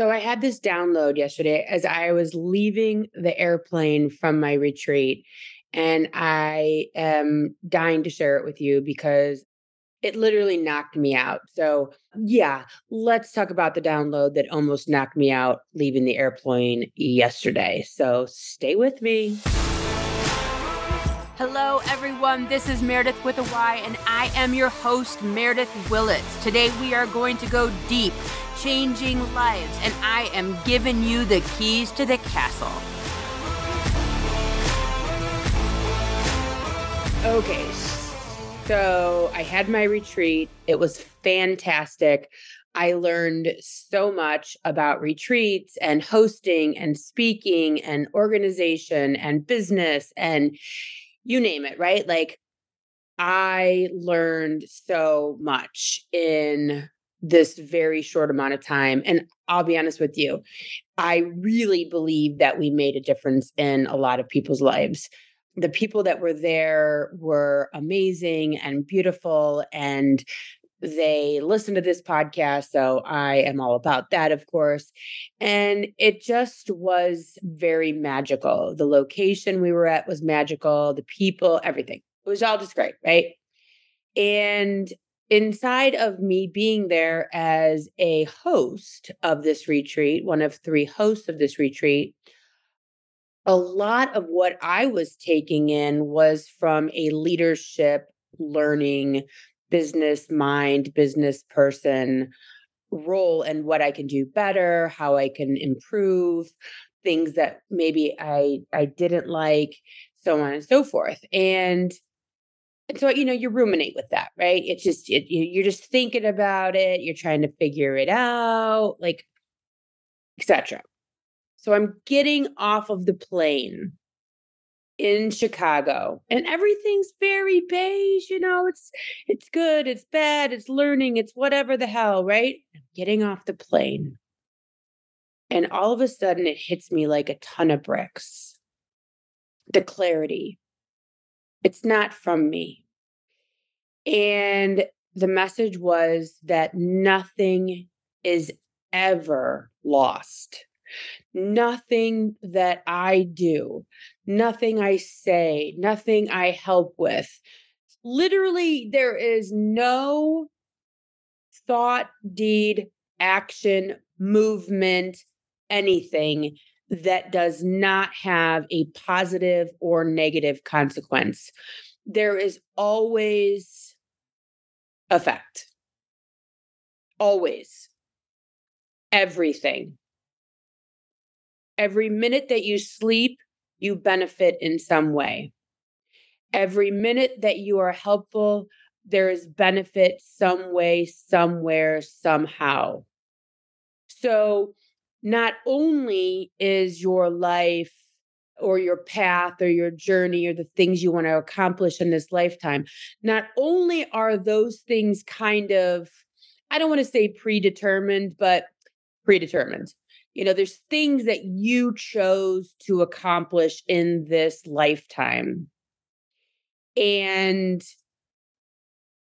So I had this download yesterday as I was leaving the airplane from my retreat. And I am dying to share it with you because it literally knocked me out. So, yeah, let's talk about the download that almost knocked me out leaving the airplane yesterday. So, stay with me. Hello, everyone. This is Meredith with a Y, and I am your host, Meredith Willits. Today, we are going to go deep, changing lives, and I am giving you the keys to the castle. Okay, so I had my retreat. It was fantastic. I learned so much about retreats and hosting and speaking and organization and business and you name it, right? Like I learned so much in this very short amount of time. And I'll be honest with you, I really believe that we made a difference in a lot of people's lives. The people that were there were amazing and beautiful, and they listen to this podcast. So I am all about that, of course. And it just was very magical. The location we were at was magical, the people, everything. It was all just great, right? And inside of me being there as a host of this retreat, one of three hosts of this retreat, a lot of what I was taking in was from a leadership learning business mind, business person role and what I can do better, how I can improve, things that maybe I I didn't like, so on and so forth. And and so you know you ruminate with that, right? It's just it, you're just thinking about it, you're trying to figure it out, like etc. So I'm getting off of the plane in Chicago and everything's very beige, you know, it's it's good, it's bad, it's learning, it's whatever the hell, right? I'm getting off the plane. And all of a sudden it hits me like a ton of bricks. The clarity. It's not from me. And the message was that nothing is ever lost. Nothing that I do, nothing I say, nothing I help with. Literally, there is no thought, deed, action, movement, anything that does not have a positive or negative consequence. There is always effect. Always. Everything. Every minute that you sleep, you benefit in some way. Every minute that you are helpful, there is benefit some way, somewhere, somehow. So, not only is your life or your path or your journey or the things you want to accomplish in this lifetime, not only are those things kind of, I don't want to say predetermined, but predetermined you know there's things that you chose to accomplish in this lifetime. And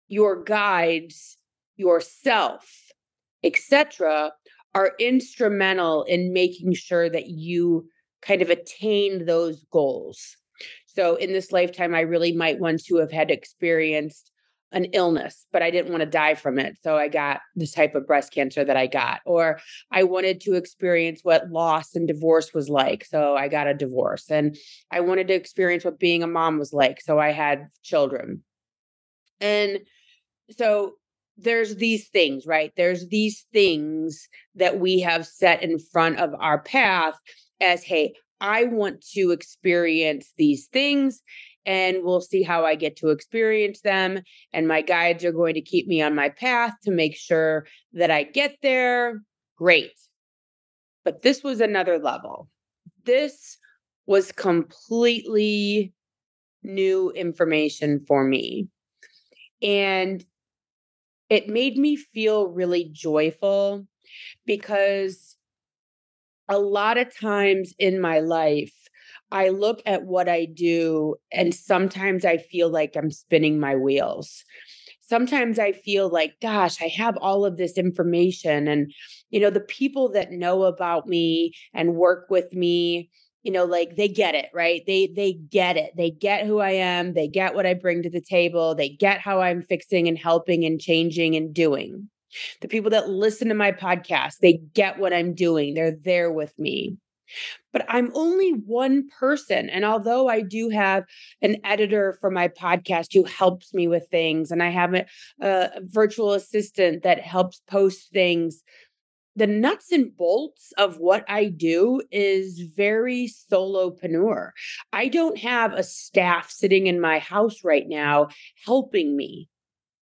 your guides yourself etc are instrumental in making sure that you kind of attain those goals. So in this lifetime i really might want to have had experienced an illness, but I didn't want to die from it. So I got the type of breast cancer that I got. Or I wanted to experience what loss and divorce was like. So I got a divorce. And I wanted to experience what being a mom was like. So I had children. And so there's these things, right? There's these things that we have set in front of our path as, hey, I want to experience these things and we'll see how I get to experience them. And my guides are going to keep me on my path to make sure that I get there. Great. But this was another level. This was completely new information for me. And it made me feel really joyful because a lot of times in my life, I look at what I do and sometimes I feel like I'm spinning my wheels. sometimes I feel like, gosh, I have all of this information. And, you know, the people that know about me and work with me, you know, like they get it, right? They they get it. They get who I am. They get what I bring to the table. They get how I'm fixing and helping and changing and doing. The people that listen to my podcast, they get what I'm doing. They're there with me. But I'm only one person. And although I do have an editor for my podcast who helps me with things, and I have a, a virtual assistant that helps post things, the nuts and bolts of what I do is very solopreneur. I don't have a staff sitting in my house right now helping me.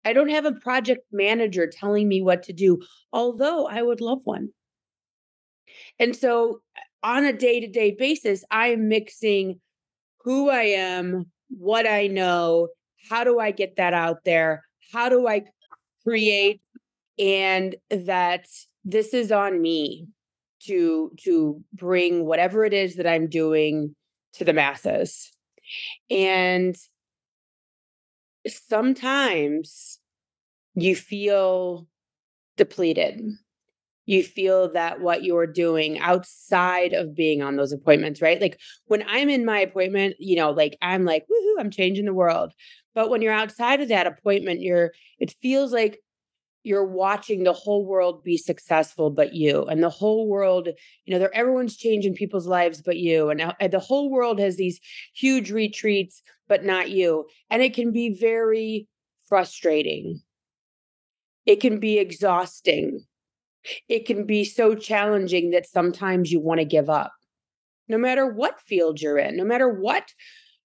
I don't have a project manager telling me what to do, although I would love one. And so on a day to day basis, I am mixing who I am, what I know, how do I get that out there? How do I create? And that this is on me to to bring whatever it is that I'm doing to the masses. And sometimes you feel depleted you feel that what you're doing outside of being on those appointments, right? Like when I'm in my appointment, you know, like I'm like, woohoo, I'm changing the world. But when you're outside of that appointment, you're, it feels like you're watching the whole world be successful but you and the whole world you know everyone's changing people's lives but you and, uh, and the whole world has these huge retreats but not you and it can be very frustrating it can be exhausting it can be so challenging that sometimes you want to give up. No matter what field you're in, no matter what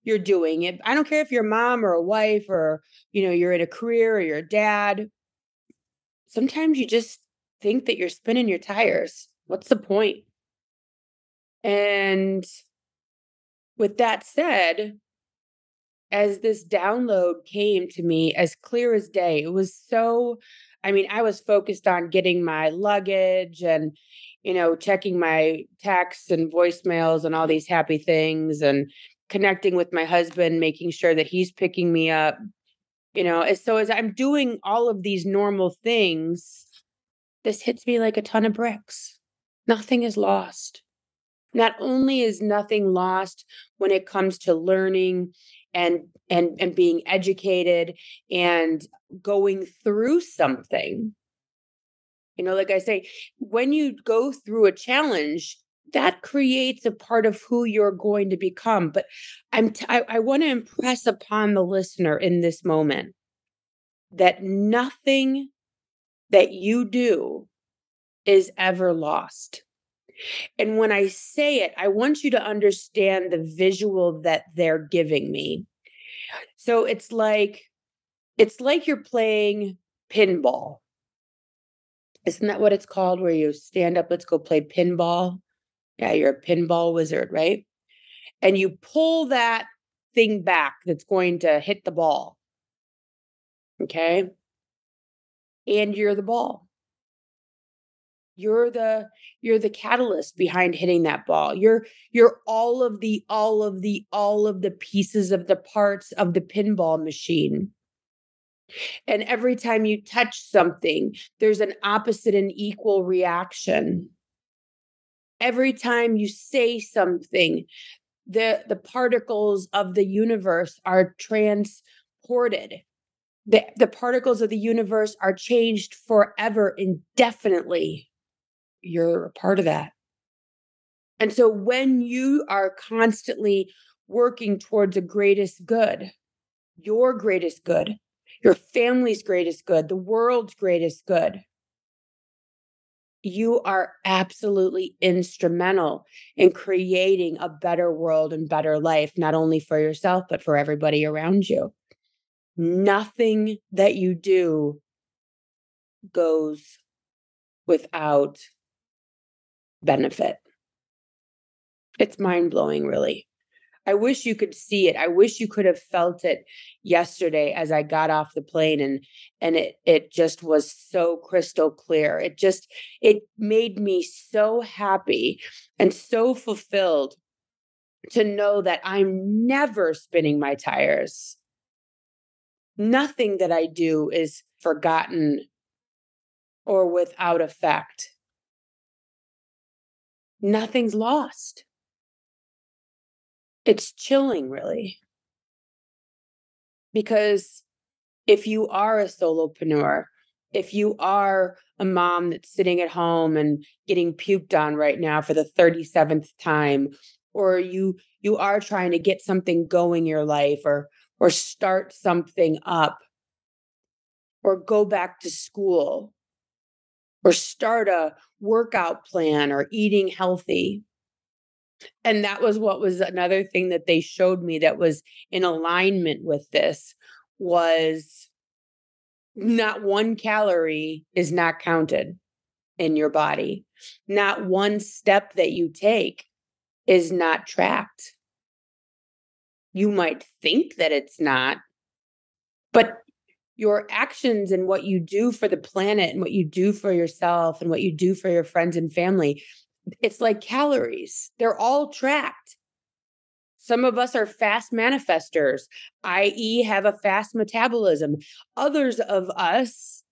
you're doing. If, I don't care if you're a mom or a wife or you know you're in a career or you're a dad. Sometimes you just think that you're spinning your tires. What's the point? And with that said, as this download came to me as clear as day, it was so I mean, I was focused on getting my luggage and, you know, checking my texts and voicemails and all these happy things and connecting with my husband, making sure that he's picking me up. You know, as so as I'm doing all of these normal things, this hits me like a ton of bricks. Nothing is lost. Not only is nothing lost when it comes to learning and and and being educated and going through something. You know like i say when you go through a challenge that creates a part of who you're going to become but i'm t- I, I want to impress upon the listener in this moment that nothing that you do is ever lost and when I say it, I want you to understand the visual that they're giving me. So it's like it's like you're playing pinball. Isn't that what it's called where you stand up, let's go play pinball? Yeah, you're a pinball wizard, right? And you pull that thing back that's going to hit the ball. Okay? And you're the ball you're the you're the catalyst behind hitting that ball. You're you're all of the all of the all of the pieces of the parts of the pinball machine. And every time you touch something there's an opposite and equal reaction. Every time you say something the the particles of the universe are transported. The, the particles of the universe are changed forever indefinitely you're a part of that. And so when you are constantly working towards a greatest good, your greatest good, your family's greatest good, the world's greatest good, you are absolutely instrumental in creating a better world and better life, not only for yourself, but for everybody around you. Nothing that you do goes without benefit. It's mind blowing, really. I wish you could see it. I wish you could have felt it yesterday as I got off the plane and and it it just was so crystal clear. It just it made me so happy and so fulfilled to know that I'm never spinning my tires. Nothing that I do is forgotten or without effect. Nothing's lost. It's chilling, really. Because if you are a solopreneur, if you are a mom that's sitting at home and getting puked on right now for the 37th time or you you are trying to get something going in your life or or start something up or go back to school or start a workout plan or eating healthy and that was what was another thing that they showed me that was in alignment with this was not one calorie is not counted in your body. Not one step that you take is not tracked. You might think that it's not, but your actions and what you do for the planet and what you do for yourself and what you do for your friends and family, it's like calories. They're all tracked. Some of us are fast manifestors, i.e., have a fast metabolism. Others of us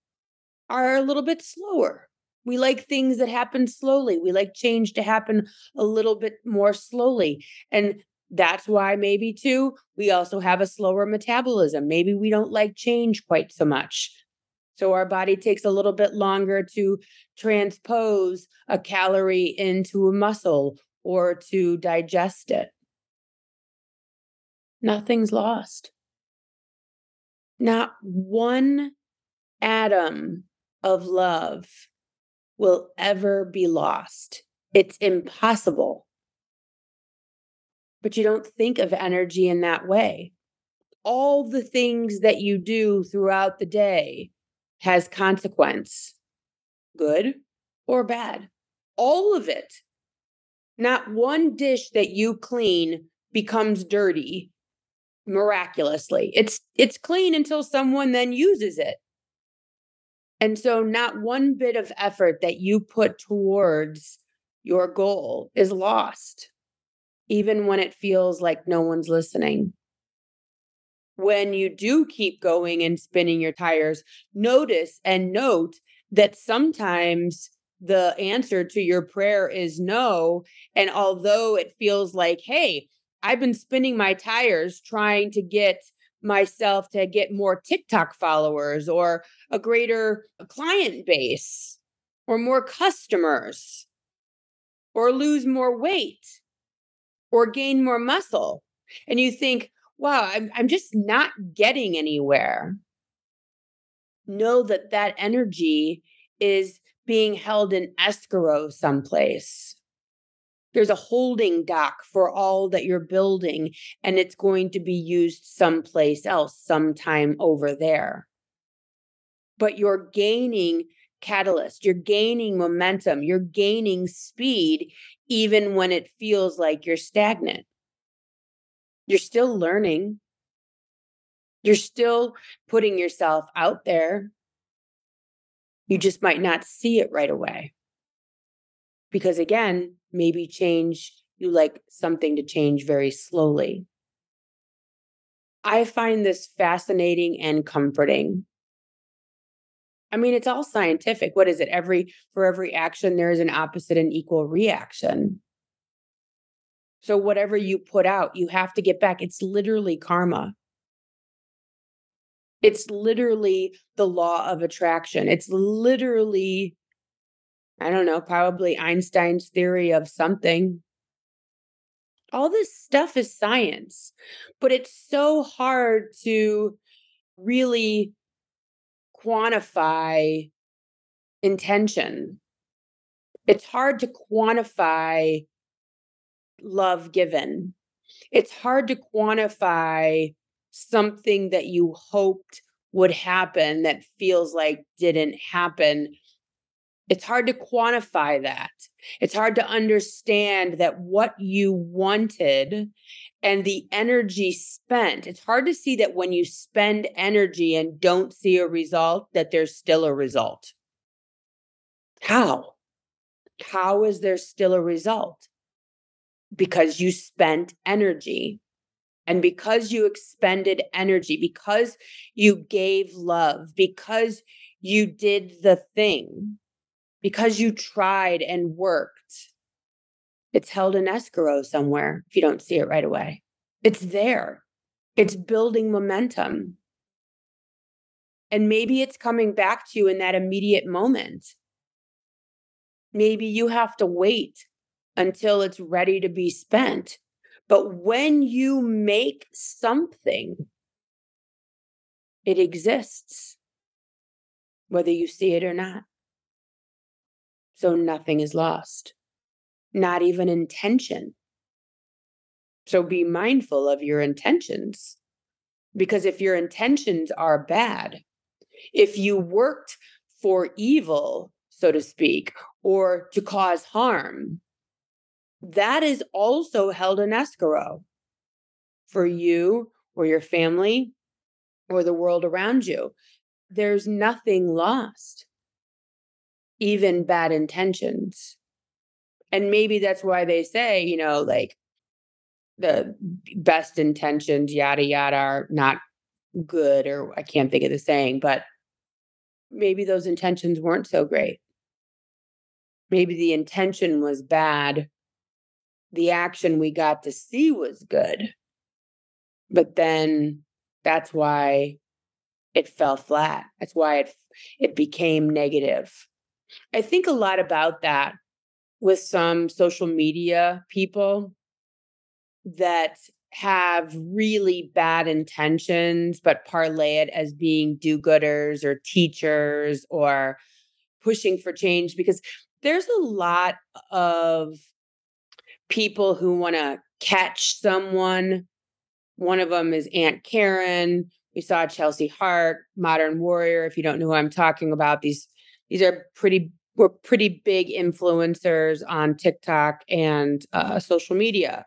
are a little bit slower. We like things that happen slowly. We like change to happen a little bit more slowly. And that's why maybe too, we also have a slower metabolism. Maybe we don't like change quite so much. So our body takes a little bit longer to transpose a calorie into a muscle or to digest it nothing's lost. Not one atom of love will ever be lost. It's impossible. But you don't think of energy in that way. All the things that you do throughout the day has consequence, good or bad. All of it. Not one dish that you clean becomes dirty miraculously. It's it's clean until someone then uses it. And so not one bit of effort that you put towards your goal is lost, even when it feels like no one's listening. When you do keep going and spinning your tires, notice and note that sometimes the answer to your prayer is no. And although it feels like, hey, I've been spinning my tires trying to get myself to get more TikTok followers or a greater client base or more customers or lose more weight or gain more muscle. And you think, wow, I'm, I'm just not getting anywhere. Know that that energy is being held in escrow someplace there's a holding dock for all that you're building and it's going to be used someplace else sometime over there but you're gaining catalyst you're gaining momentum you're gaining speed even when it feels like you're stagnant. You're still learning. You're still putting yourself out there. You just might not see it right away. Because again maybe change you like something to change very slowly. I find this fascinating and comforting i mean it's all scientific. What is it? Every for every action there is an opposite and equal reaction. So whatever you put out you have to get back. It's literally karma. It's literally the law of attraction. It's literally I don't know, probably Einstein's theory of something. All this stuff is science, but it's so hard to really quantify intention. It's hard to quantify love given. It's hard to quantify something that you hoped would happen that feels like didn't happen it's hard to quantify that. It's hard to understand that what you wanted and the energy spent. It's hard to see that when you spend energy and don't see a result, that there's still a result. How? How is there still a result? Because you spent energy And because you expended energy, because you gave love, because you did the thing, because you tried and worked, it's held in escrow somewhere if you don't see it right away. It's there, it's building momentum. And maybe it's coming back to you in that immediate moment. Maybe you have to wait until it's ready to be spent. But when you make something, it exists, whether you see it or not. So nothing is lost, not even intention. So be mindful of your intentions. Because if your intentions are bad, if you worked for evil, so to speak, or to cause harm, that is also held in escrow for you or your family or the world around you. There's nothing lost, even bad intentions. And maybe that's why they say, you know, like the best intentions, yada, yada, are not good, or I can't think of the saying, but maybe those intentions weren't so great. Maybe the intention was bad the action we got to see was good. But then that's why it fell flat. That's why it it became negative. I think a lot about that with some social media people that have really bad intentions but parlay it as being do-gooders or teachers or pushing for change because there's a lot of people who want to catch someone. One of them is Aunt Karen. We saw Chelsea Hart, Modern Warrior. If you don't know who I'm talking about, these these are pretty were pretty big influencers on TikTok and uh, social media,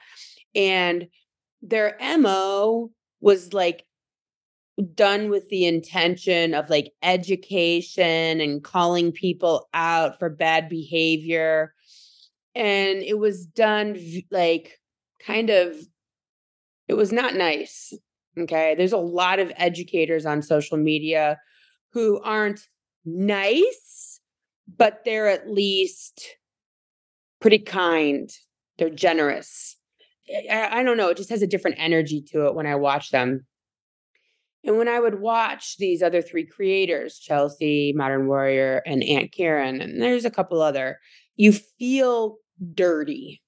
and their mo was like done with the intention of like education and calling people out for bad behavior. And it was done like kind of it was not nice okay? There's a lot of educators on social media who aren't nice but they're at least pretty kind they're generous I, I, don't know it just has a different energy to it when i watch them and when i would watch these other three creators chelsea modern warrior and aunt karen and there's a couple other you feel dirty.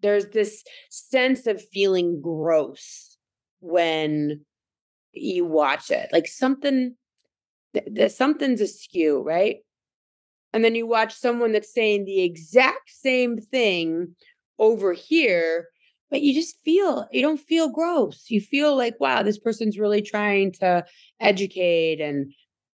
There's this sense of feeling gross when you watch it. Like something th- something's askew, right? And then you watch someone that's saying the exact same thing over here, but you just feel you don't feel gross. You feel like, wow, this person's really trying to educate and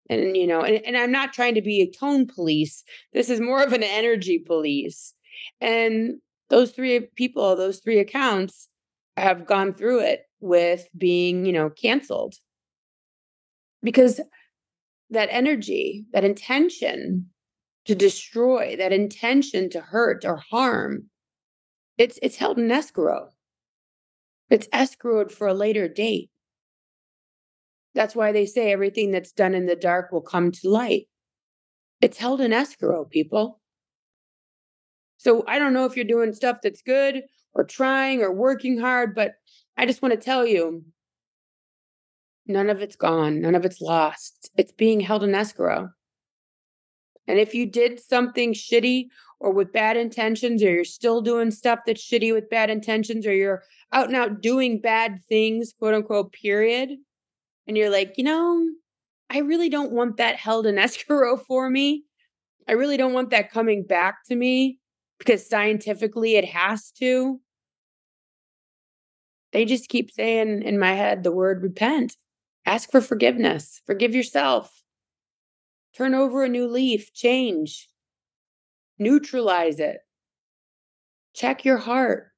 and you know, and, and I'm not trying to be a tone police. This is more of an energy police. And those three people, those three accounts have gone through it with being, you know, canceled. Because that energy, that intention to destroy, that intention to hurt or harm, it's it's held in escrow. It's escrowed for a later date. That's why they say everything that's done in the dark will come to light. It's held in escrow, people. So I don't know if you're doing stuff that's good or trying or working hard, but I just want to tell you none of it's gone, none of it's lost. It's being held in escrow. And if you did something shitty or with bad intentions, or you're still doing stuff that's shitty with bad intentions, or you're out and out doing bad things, quote unquote, period, and you're like, you know, I really don't want that held in escrow for me. I really don't want that coming back to me because scientifically it has to. They just keep saying in my head the word repent. Ask for forgiveness. Forgive yourself. Turn over a new leaf. Change. Neutralize it. Check your heart.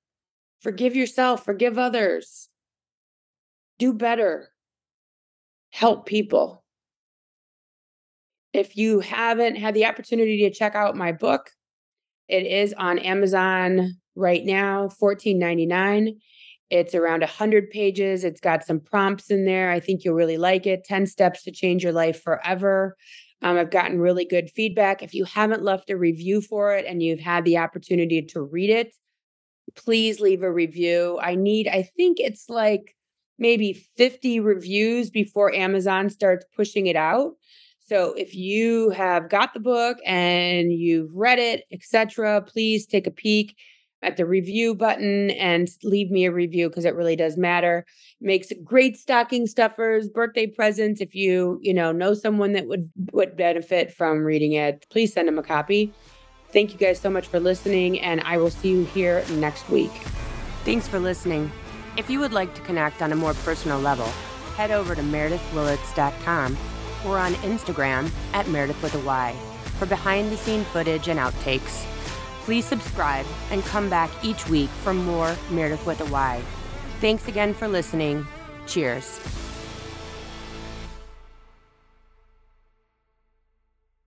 Forgive yourself. Forgive others. Do better. Help people. If you haven't had the opportunity to check out my book, it is on Amazon right now, $14.99. It's around 100 pages. It's got some prompts in there. I think you'll really like it 10 steps to change your life forever. Um, I've gotten really good feedback. If you haven't left a review for it and you've had the opportunity to read it, please leave a review. I need, I think it's like maybe 50 reviews before Amazon starts pushing it out. So if you have got the book and you've read it, etc., please take a peek at the review button and leave me a review because it really does matter. Makes great stocking stuffers, birthday presents. If you, you know, know someone that would would benefit from reading it, please send them a copy. Thank you guys so much for listening, and I will see you here next week. Thanks for listening. If you would like to connect on a more personal level, head over to meredithwillits.com or on Instagram at Meredith with a Y for behind the scene footage and outtakes. Please subscribe and come back each week for more Meredith with a Y. Thanks again for listening. Cheers.